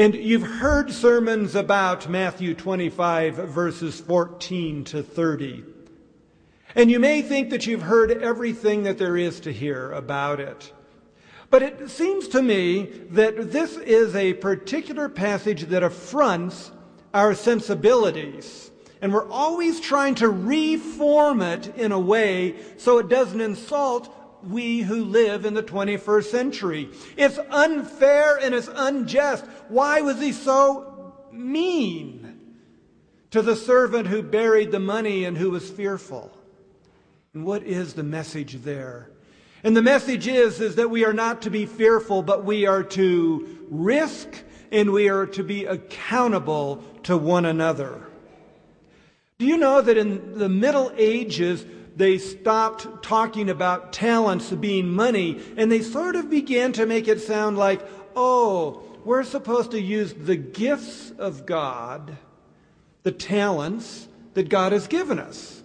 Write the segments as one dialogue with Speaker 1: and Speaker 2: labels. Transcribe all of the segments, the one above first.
Speaker 1: And you've heard sermons about Matthew 25, verses 14 to 30. And you may think that you've heard everything that there is to hear about it. But it seems to me that this is a particular passage that affronts our sensibilities. And we're always trying to reform it in a way so it doesn't insult we who live in the 21st century. It's unfair and it's unjust. Why was he so mean to the servant who buried the money and who was fearful? And what is the message there? And the message is, is that we are not to be fearful, but we are to risk and we are to be accountable to one another. Do you know that in the Middle Ages, they stopped talking about talents being money and they sort of began to make it sound like, oh, we're supposed to use the gifts of God, the talents that God has given us.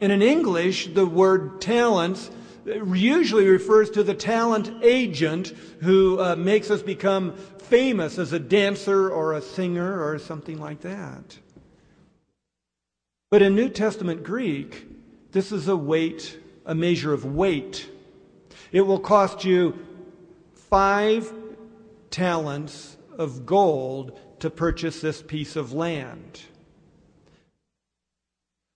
Speaker 1: And in English, the word talents usually refers to the talent agent who uh, makes us become famous as a dancer or a singer or something like that. But in New Testament Greek, this is a weight, a measure of weight. It will cost you five talents of gold to purchase this piece of land.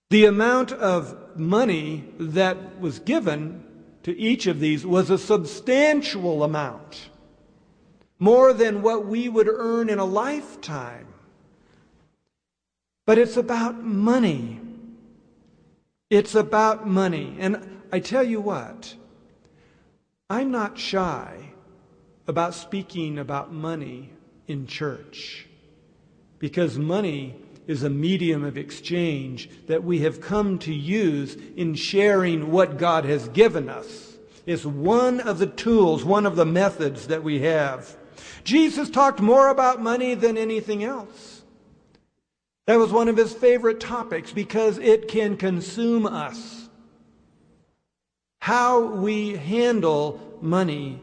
Speaker 1: The amount of money that was given to each of these was a substantial amount, more than what we would earn in a lifetime. But it's about money. It's about money. And I tell you what, I'm not shy about speaking about money in church because money is a medium of exchange that we have come to use in sharing what God has given us. It's one of the tools, one of the methods that we have. Jesus talked more about money than anything else. That was one of his favorite topics because it can consume us. How we handle money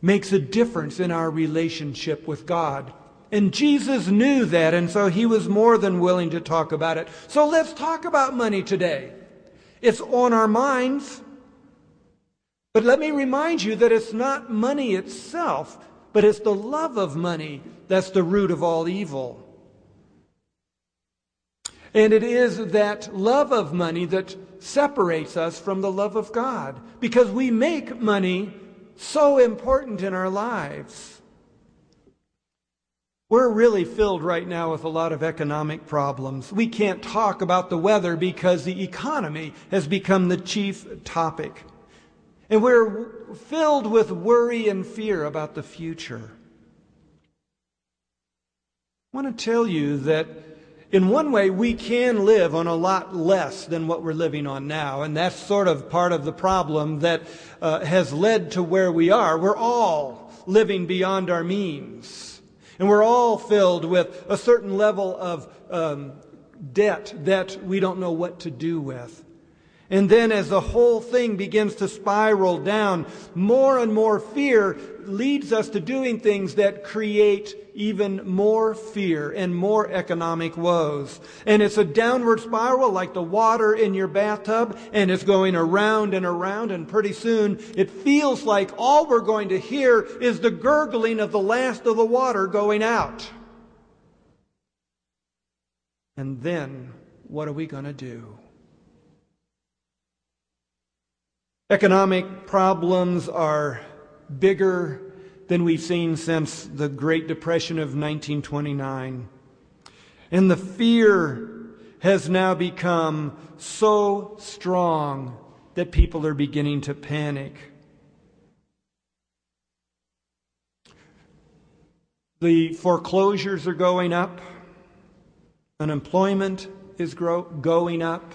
Speaker 1: makes a difference in our relationship with God. And Jesus knew that, and so he was more than willing to talk about it. So let's talk about money today. It's on our minds. But let me remind you that it's not money itself, but it's the love of money that's the root of all evil. And it is that love of money that separates us from the love of God because we make money so important in our lives. We're really filled right now with a lot of economic problems. We can't talk about the weather because the economy has become the chief topic. And we're filled with worry and fear about the future. I want to tell you that in one way, we can live on a lot less than what we're living on now. And that's sort of part of the problem that uh, has led to where we are. We're all living beyond our means. And we're all filled with a certain level of um, debt that we don't know what to do with. And then as the whole thing begins to spiral down, more and more fear leads us to doing things that create even more fear and more economic woes. And it's a downward spiral like the water in your bathtub, and it's going around and around, and pretty soon it feels like all we're going to hear is the gurgling of the last of the water going out. And then, what are we going to do? Economic problems are bigger than we've seen since the Great Depression of 1929. And the fear has now become so strong that people are beginning to panic. The foreclosures are going up. Unemployment is grow- going up.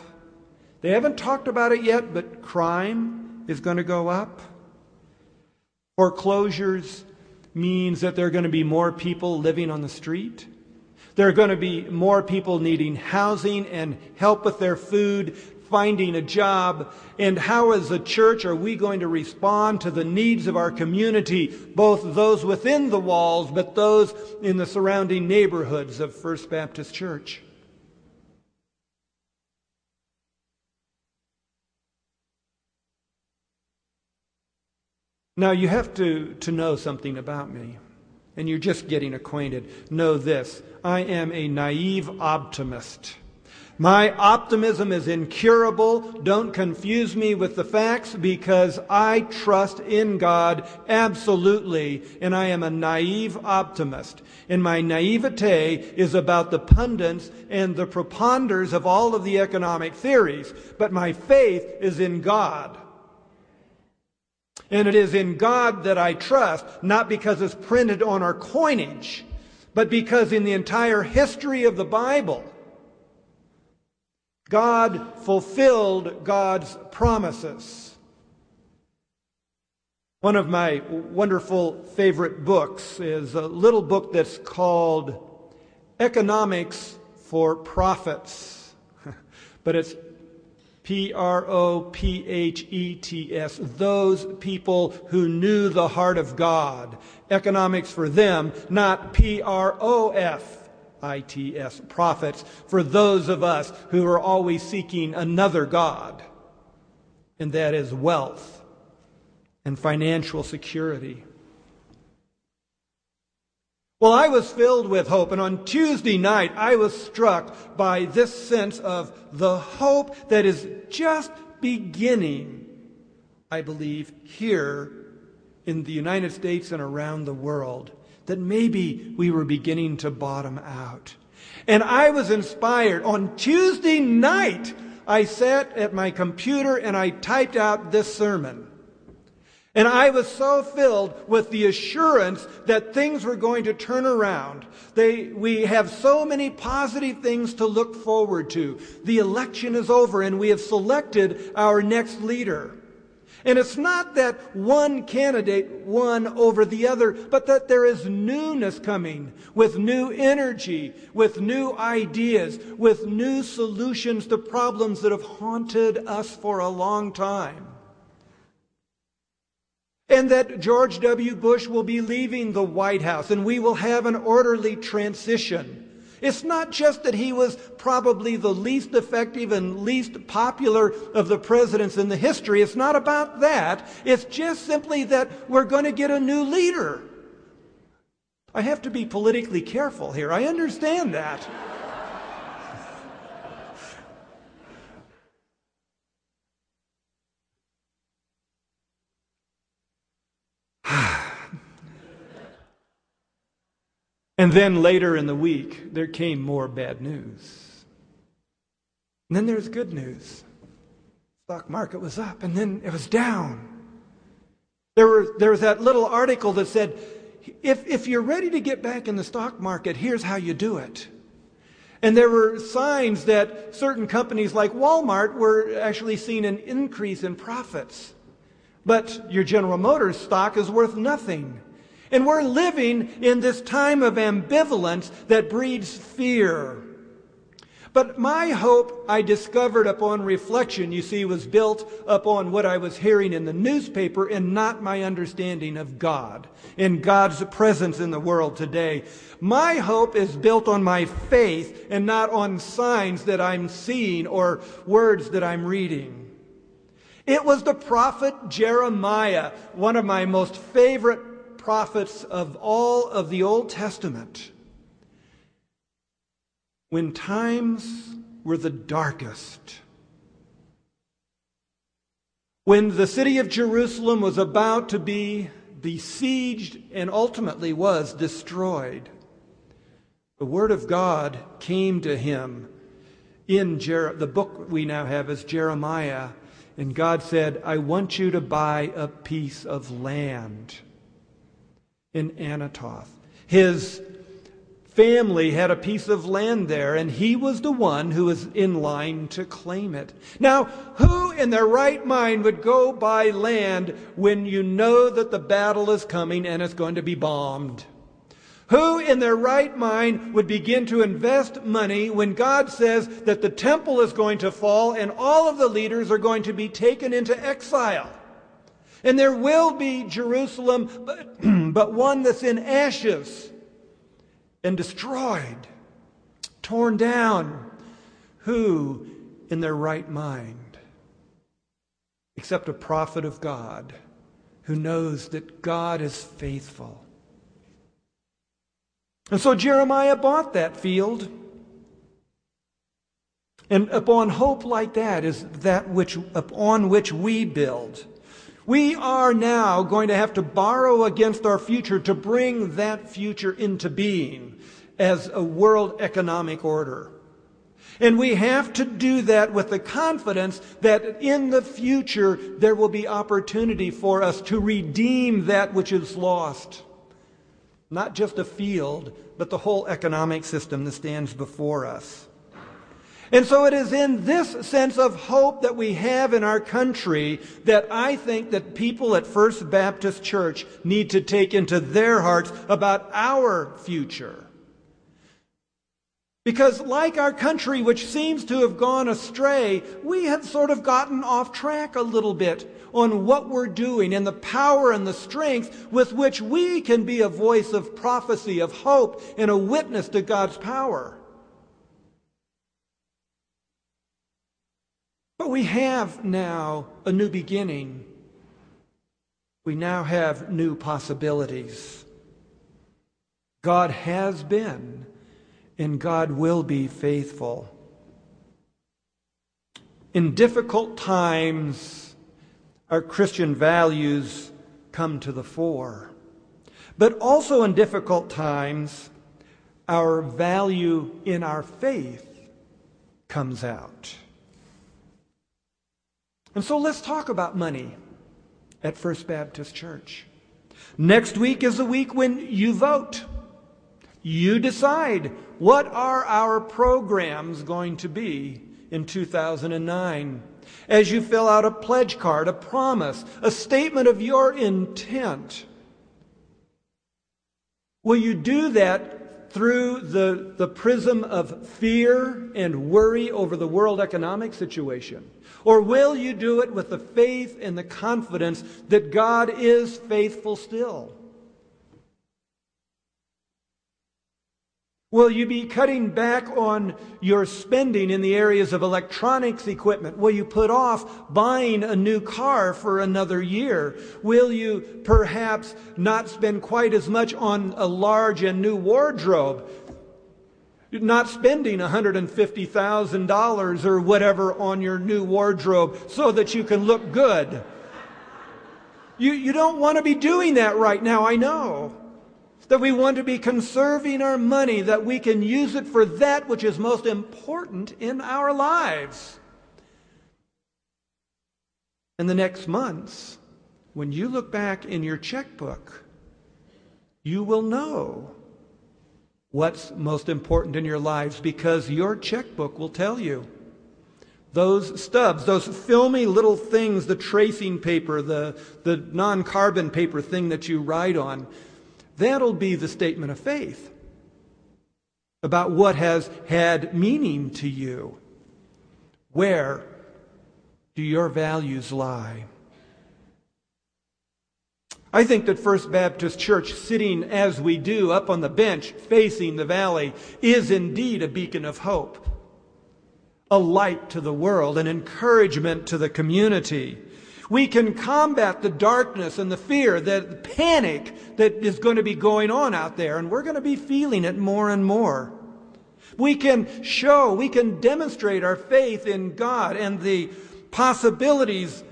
Speaker 1: They haven't talked about it yet, but crime is going to go up. Foreclosures means that there are going to be more people living on the street. There are going to be more people needing housing and help with their food. finding a job, and how as a church are we going to respond to the needs of our community, both those within the walls, but those in the surrounding neighborhoods of First Baptist Church. Now, you have to, to know something about me, and you're just getting acquainted. Know this I am a naive optimist. My optimism is incurable. Don't confuse me with the facts because I trust in God absolutely, and I am a naive optimist. And my naivete is about the pundits and the preponderance of all of the economic theories, but my faith is in God. And it is in God that I trust, not because it's printed on our coinage, but because in the entire history of the Bible, God fulfilled God's promises. One of my wonderful favorite books is a little book that's called Economics for Prophets. but it's P R O P H E T S, those people who knew the heart of God. Economics for them, not P R O F I T S, prophets, for those of us who are always seeking another God, and that is wealth and financial security. Well, I was filled with hope, and on Tuesday night I was struck by this sense of the hope that is just beginning, I believe, here in the United States and around the world, that maybe we were beginning to bottom out. And I was inspired. On Tuesday night, I sat at my computer and I typed out this sermon. And I was so filled with the assurance that things were going to turn around. They, we have so many positive things to look forward to. The election is over and we have selected our next leader. And it's not that one candidate won over the other, but that there is newness coming with new energy, with new ideas, with new solutions to problems that have haunted us for a long time and that George W. Bush will be leaving the White House and we will have an orderly transition. It's not just that he was probably the least effective and least popular of the presidents in the history. It's not about that. It's just simply that we're going to get a new leader. I have to be politically careful here. I understand that. And then later in the week, there came more bad news. And then there's good news. Stock market was up and then it was down. There, were, there was that little article that said, if, if you're ready to get back in the stock market, here's how you do it. And there were signs that certain companies like Walmart were actually seeing an increase in profits. But your General Motors stock is worth nothing. And we're living in this time of ambivalence that breeds fear. But my hope, I discovered upon reflection, you see, was built upon what I was hearing in the newspaper and not my understanding of God and God's presence in the world today. My hope is built on my faith and not on signs that I'm seeing or words that I'm reading. It was the prophet Jeremiah, one of my most favorite prophets of all of the Old Testament, when times were the darkest, when the city of Jerusalem was about to be besieged and ultimately was destroyed, the Word of God came to him in Jer- the book we now have is Jeremiah. And God said, I want you to buy a piece of land in Anathoth. His family had a piece of land there, and he was the one who was in line to claim it. Now, who in their right mind would go buy land when you know that the battle is coming and it's going to be bombed? Who in their right mind would begin to invest money when God says that the temple is going to fall and all of the leaders are going to be taken into exile? And there will be Jerusalem, but, but one that's in ashes and destroyed, torn down. Who in their right mind, except a prophet of God who knows that God is faithful? And so Jeremiah bought that field. And upon hope like that is that which upon which we build. We are now going to have to borrow against our future to bring that future into being as a world economic order. And we have to do that with the confidence that in the future there will be opportunity for us to redeem that which is lost. Not just a field, but the whole economic system that stands before us. And so it is in this sense of hope that we have in our country that I think that people at First Baptist Church need to take into their hearts about our future. Because, like our country, which seems to have gone astray, we have sort of gotten off track a little bit on what we're doing and the power and the strength with which we can be a voice of prophecy, of hope, and a witness to God's power. But we have now a new beginning. We now have new possibilities. God has been and God will be faithful. In difficult times, our Christian values come to the fore. But also in difficult times, our value in our faith comes out. And so let's talk about money at First Baptist Church. Next week is the week when you vote. You decide what are our programs going to be in 2009. As you fill out a pledge card, a promise, a statement of your intent, will you do that through the, the prism of fear and worry over the world economic situation? Or will you do it with the faith and the confidence that God is faithful still? Will you be cutting back on your spending in the areas of electronics equipment? Will you put off buying a new car for another year? Will you perhaps not spend quite as much on a large and new wardrobe? Not spending $150,000 or whatever on your new wardrobe so that you can look good. You, you don't want to be doing that right now, I know that we want to be conserving our money, that we can use it for that which is most important in our lives. In the next months, when you look back in your checkbook, you will know what's most important in your lives because your checkbook will tell you. Those stubs, those filmy little things, the tracing paper, the, the non carbon paper thing that you write on, That'll be the statement of faith about what has had meaning to you. Where do your values lie? I think that First Baptist Church, sitting as we do up on the bench facing the valley, is indeed a beacon of hope, a light to the world, an encouragement to the community. We can combat the darkness and the fear, the panic that is going to be going on out there, and we're going to be feeling it more and more. We can show, we can demonstrate our faith in God and the possibilities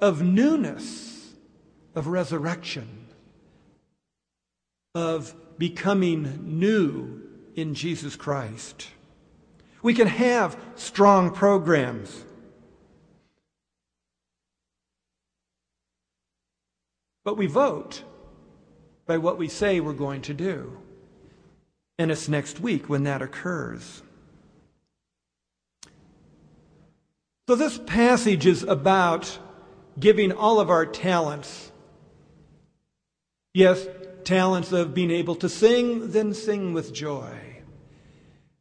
Speaker 1: of newness, of resurrection, of becoming new in Jesus Christ. We can have strong programs. But we vote by what we say we're going to do. And it's next week when that occurs. So, this passage is about giving all of our talents. Yes, talents of being able to sing, then sing with joy.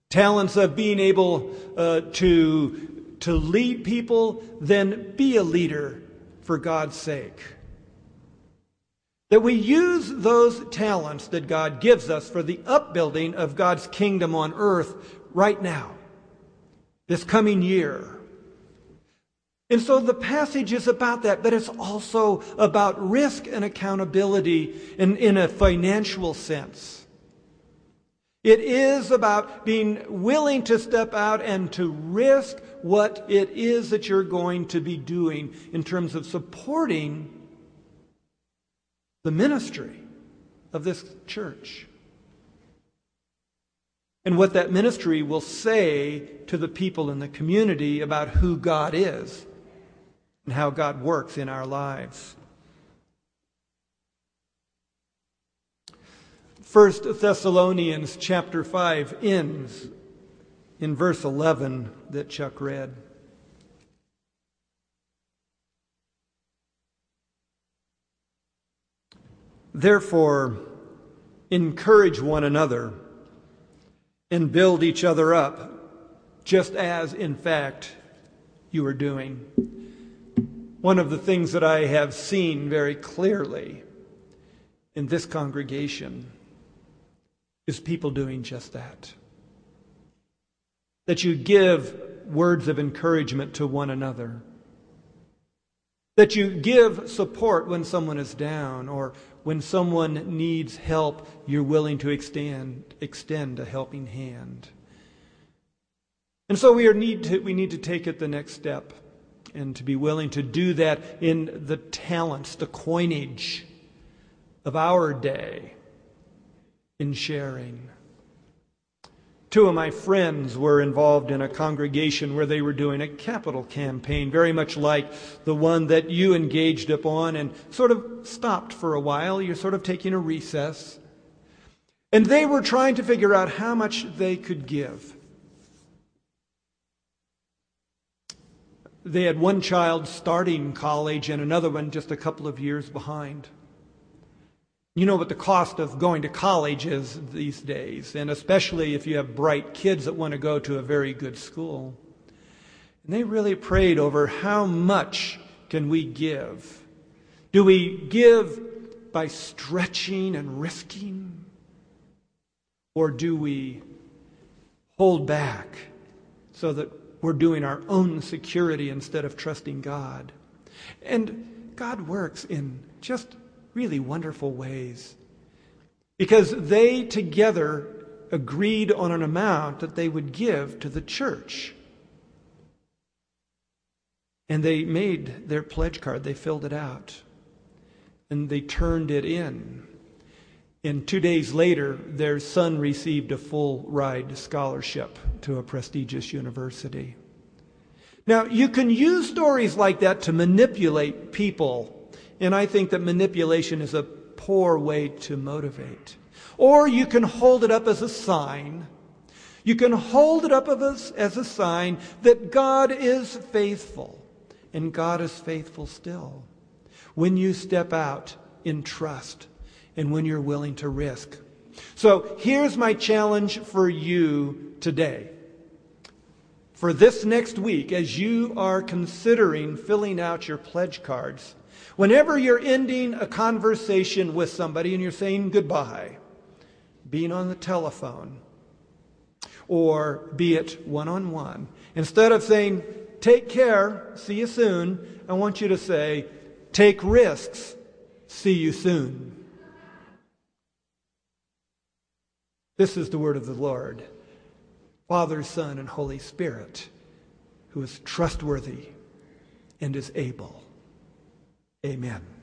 Speaker 1: Talents of being able uh, to, to lead people, then be a leader for God's sake. That we use those talents that God gives us for the upbuilding of God's kingdom on earth right now, this coming year. And so the passage is about that, but it's also about risk and accountability in, in a financial sense. It is about being willing to step out and to risk what it is that you're going to be doing in terms of supporting the ministry of this church. And what that ministry will say to the people in the community about who God is and how God works in our lives. First Thessalonians chapter 5 ends in verse 11 that Chuck read. Therefore, encourage one another and build each other up, just as, in fact, you are doing. One of the things that I have seen very clearly in this congregation is people doing just that. That you give words of encouragement to one another. That you give support when someone is down or when someone needs help, you're willing to extend, extend a helping hand. And so we, need to, we need to take it the next step and to be willing to do that in the talents, the coinage of our day in sharing. Two of my friends were involved in a congregation where they were doing a capital campaign, very much like the one that you engaged upon and sort of stopped for a while. You're sort of taking a recess. And they were trying to figure out how much they could give. They had one child starting college and another one just a couple of years behind. You know what the cost of going to college is these days, and especially if you have bright kids that want to go to a very good school. And they really prayed over how much can we give? Do we give by stretching and risking? Or do we hold back so that we're doing our own security instead of trusting God? And God works in just really wonderful ways. Because they together agreed on an amount that they would give to the church. And they made their pledge card, they filled it out, and they turned it in. And two days later, their son received a full ride scholarship to a prestigious university. Now, you can use stories like that to manipulate people and I think that manipulation is a poor way to motivate. Or you can hold it up as a sign. You can hold it up as, a sign that God is faithful. And God is faithful still. When you step out in trust and when you're willing to risk. So here's my challenge for you today. For this next week, as you are considering filling out your pledge cards, Whenever you're ending a conversation with somebody and you're saying goodbye, being on the telephone, or be it one on one, instead of saying, take care, see you soon, I want you to say, take risks, see you soon. This is the word of the Lord, Father, Son, and Holy Spirit, who is trustworthy and is able. Amen.